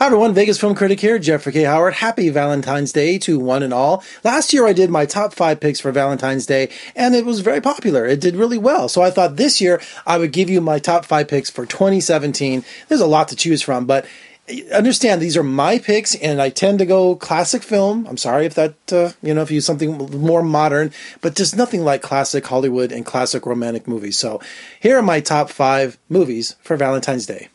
Hi everyone, Vegas film critic here, Jeffrey K. Howard. Happy Valentine's Day to one and all. Last year I did my top five picks for Valentine's Day and it was very popular. It did really well. So I thought this year I would give you my top five picks for 2017. There's a lot to choose from, but understand these are my picks and I tend to go classic film. I'm sorry if that, uh, you know, if you use something more modern, but there's nothing like classic Hollywood and classic romantic movies. So here are my top five movies for Valentine's Day.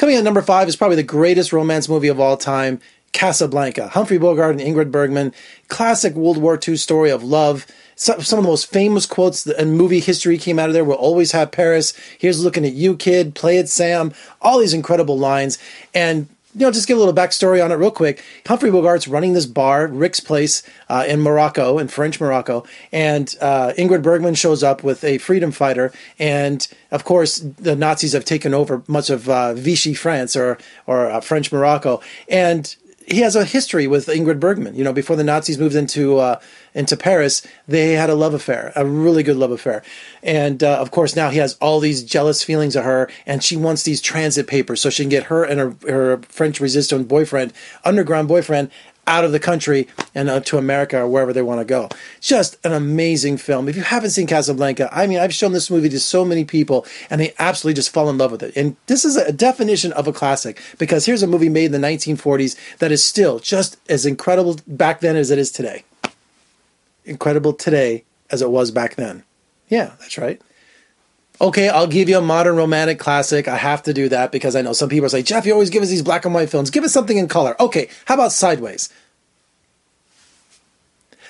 Coming at number five is probably the greatest romance movie of all time, Casablanca. Humphrey Bogart and Ingrid Bergman, classic World War II story of love. Some, of the most famous quotes in movie history came out of there. We'll always have Paris. Here's looking at you, kid. Play it, Sam. All these incredible lines. And you know, just give a little backstory on it real quick. Humphrey Bogart's running this bar, Rick's Place, uh, in Morocco, in French Morocco, and uh, Ingrid Bergman shows up with a freedom fighter, and of course the Nazis have taken over much of uh, Vichy France or or uh, French Morocco, and he has a history with Ingrid Bergman. You know, before the Nazis moved into uh, into Paris, they had a love affair, a really good love affair. And uh, of course, now he has all these jealous feelings of her, and she wants these transit papers so she can get her and her, her French resistance boyfriend, underground boyfriend, out of the country and uh, to America or wherever they want to go. Just an amazing film. If you haven't seen Casablanca, I mean, I've shown this movie to so many people and they absolutely just fall in love with it. And this is a definition of a classic because here's a movie made in the 1940s that is still just as incredible back then as it is today. Incredible today as it was back then. Yeah, that's right. Okay, I'll give you a modern romantic classic. I have to do that because I know some people say, Jeff, you always give us these black and white films. Give us something in color. Okay, how about Sideways?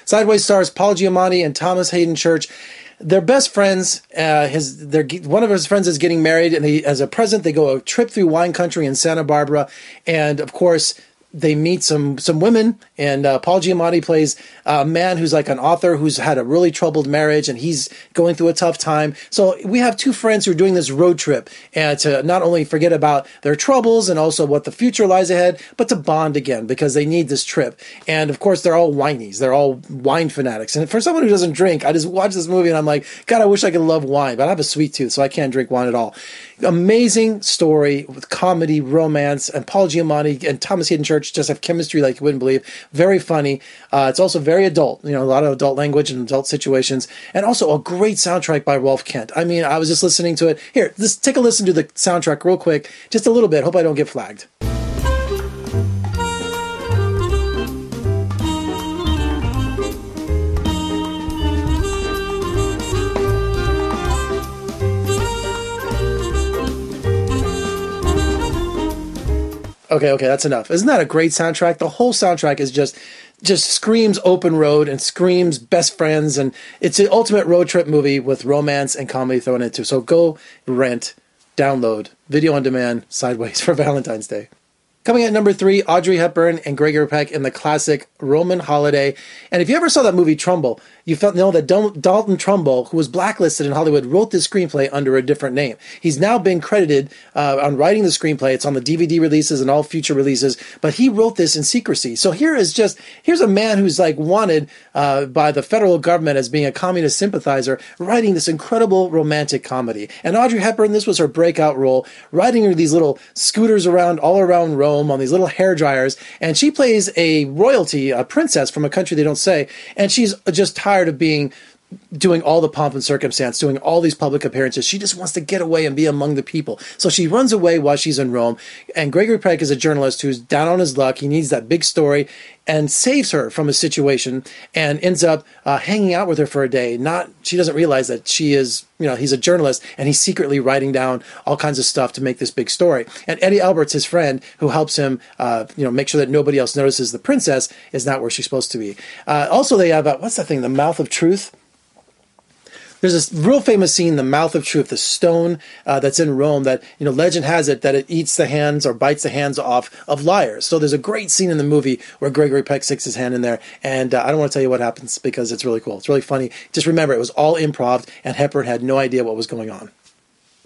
Sideways stars Paul Giamatti and Thomas Haden Church. They're best friends. Uh, his, one of his friends is getting married, and he, as a present, they go a trip through wine country in Santa Barbara. And of course, they meet some some women, and uh, Paul Giamatti plays a man who's like an author who's had a really troubled marriage, and he's going through a tough time. So we have two friends who are doing this road trip, and to not only forget about their troubles and also what the future lies ahead, but to bond again because they need this trip. And of course, they're all whinies; they're all wine fanatics. And for someone who doesn't drink, I just watch this movie and I'm like, God, I wish I could love wine, but I have a sweet tooth, so I can't drink wine at all. Amazing story with comedy, romance, and Paul Giamatti and Thomas Haden Church just have chemistry like you wouldn't believe. Very funny. Uh, it's also very adult. You know, a lot of adult language and adult situations, and also a great soundtrack by Rolf Kent. I mean, I was just listening to it. Here, just take a listen to the soundtrack real quick, just a little bit. Hope I don't get flagged. Okay, okay, that's enough. Isn't that a great soundtrack? The whole soundtrack is just just screams open road and screams best friends and it's the ultimate road trip movie with romance and comedy thrown into. So go rent, download, video on demand, sideways for Valentine's Day. Coming at number three, Audrey Hepburn and Gregory Peck in the classic Roman Holiday. And if you ever saw that movie Trumbo, you felt know that Dalton Trumbo, who was blacklisted in Hollywood, wrote this screenplay under a different name. He's now been credited uh, on writing the screenplay. It's on the DVD releases and all future releases, but he wrote this in secrecy. So here is just here's a man who's like wanted uh, by the federal government as being a communist sympathizer, writing this incredible romantic comedy. And Audrey Hepburn, this was her breakout role, riding these little scooters around all around Rome on these little hair dryers, and she plays a royalty, a princess from a country they don't say, and she's just tired of being doing all the pomp and circumstance, doing all these public appearances. She just wants to get away and be among the people. So she runs away while she's in Rome. And Gregory Peck is a journalist who's down on his luck. He needs that big story and saves her from a situation and ends up uh, hanging out with her for a day. Not she doesn't realize that she is, you know, he's a journalist and he's secretly writing down all kinds of stuff to make this big story. And Eddie Albert's his friend who helps him, uh, you know, make sure that nobody else notices the princess is not where she's supposed to be. Uh, also, they have uh, what's that thing, the mouth of truth there's this real famous scene, the mouth of truth, the stone uh, that's in Rome that, you know, legend has it that it eats the hands or bites the hands off of liars. So there's a great scene in the movie where Gregory Peck sticks his hand in there. And uh, I don't want to tell you what happens because it's really cool. It's really funny. Just remember, it was all improv and Hepburn had no idea what was going on.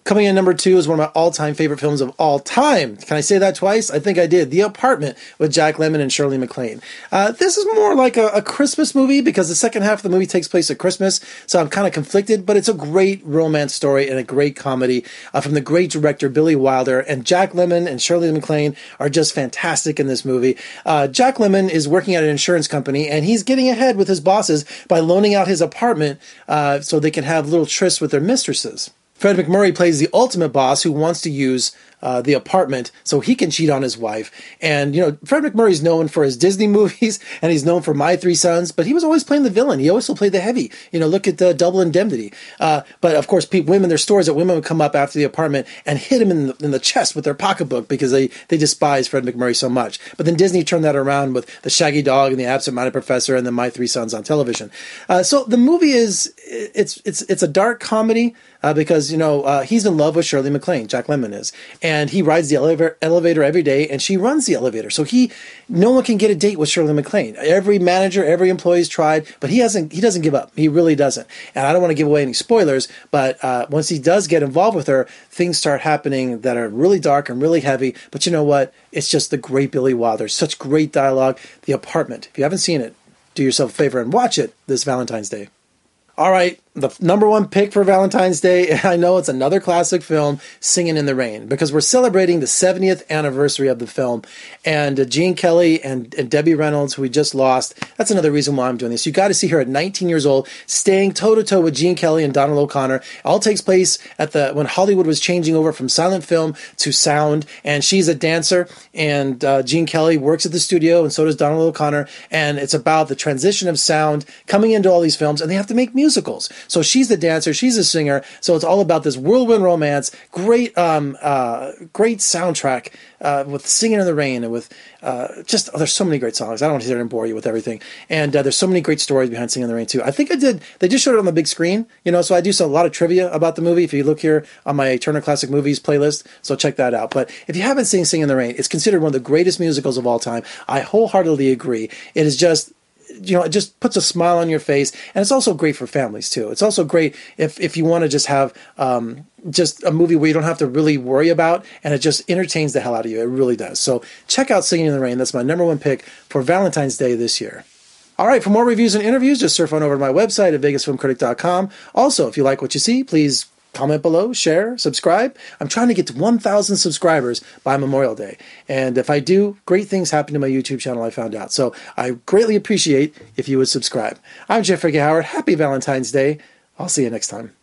Coming in number two is one of my all-time favorite films of all time. Can I say that twice? I think I did. The Apartment with Jack Lemmon and Shirley MacLaine. Uh, this is more like a, a, Christmas movie because the second half of the movie takes place at Christmas, so I'm kind of conflicted. But it's a great romance story and a great comedy uh, from the great director Billy Wilder. And Jack Lemmon and Shirley MacLaine are just fantastic in this movie. Uh, Jack Lemmon is working at an insurance company and he's getting ahead with his bosses by loaning out his apartment uh, so they can have little trysts with their mistresses. Fred MacMurray plays the ultimate boss who wants to use uh, the apartment so he can cheat on his wife. And, you know, Fred MacMurray's known for his Disney movies and he's known for My Three Sons, but he was always playing the villain. He also played the heavy. You know, look at the Double Indemnity. Uh, but of course, people, women, there's stories that women would come up after the apartment and hit him in the, in the chest with their pocketbook because they, they despise Fred MacMurray so much. But then Disney turned that around with The Shaggy Dog and The Absent Minded Professor and then My Three Sons on television. Uh, so the movie is, it's, it's, it's a dark comedy uh, because you know uh, he's in love with Shirley MacLaine. Jack Lemmon is, and he rides the elevator elevator every day, and she runs the elevator. So he, no one can get a date with Shirley MacLaine. Every manager, every employee's tried, but he hasn't. He doesn't give up. He really doesn't. And I don't want to give away any spoilers, but uh, once he does get involved with her, things start happening that are really dark and really heavy. But you know what? It's just the great Billy Wilder. Such great dialogue. The Apartment. If you haven't seen it, do yourself a favor and watch it this Valentine's Day. All right, the number one pick for Valentine's Day, I know it's another classic film, Singing in the Rain, because we're celebrating the 70th anniversary of the film. And uh, Gene Kelly and, and, Debbie Reynolds, who we just lost, that's another reason why I'm doing this. You got to see her at 19 years old, staying toe to toe with Gene Kelly and Donald O'Connor. All takes place at the when Hollywood was changing over from silent film to sound, and she's a dancer, and uh, Gene Kelly works at the studio, and so does Donald O'Connor. And it's about the transition of sound coming into all these films, and they have to make musicals. So she's the dancer, she's a singer. So it's all about this whirlwind romance. Great, um, uh, great soundtrack uh, with "Singing in the Rain" and with uh, just oh, there's so many great songs. I don't want to sit and bore you with everything. And uh, there's so many great stories behind "Singing in the Rain" too. I think I did. They just showed it on the big screen, you know. So I do a lot of trivia about the movie. If you look here on my Turner Classic Movies playlist, so check that out. But if you haven't seen "Singing in the Rain," it's considered one of the greatest musicals of all time. I wholeheartedly agree. It is just you know, it just puts a smile on your face, and it's also great for families too. It's also great if if you want to just have um, just a movie where you don't have to really worry about, and it just entertains the hell out of you. It really does. So check out Singing in the Rain. That's my number one pick for Valentine's Day this year. All right, for more reviews and interviews, just surf on over to my website at vegasfilmcritic.com. Also, if you like what you see, please comment below, share, subscribe. I'm trying to get to 1,000 subscribers by Memorial Day. And if I do, great things happen to my YouTube channel, I found out. So I greatly appreciate if you would subscribe. I'm Jeffrey Howard. Happy Valentine's Day. I'll see you next time.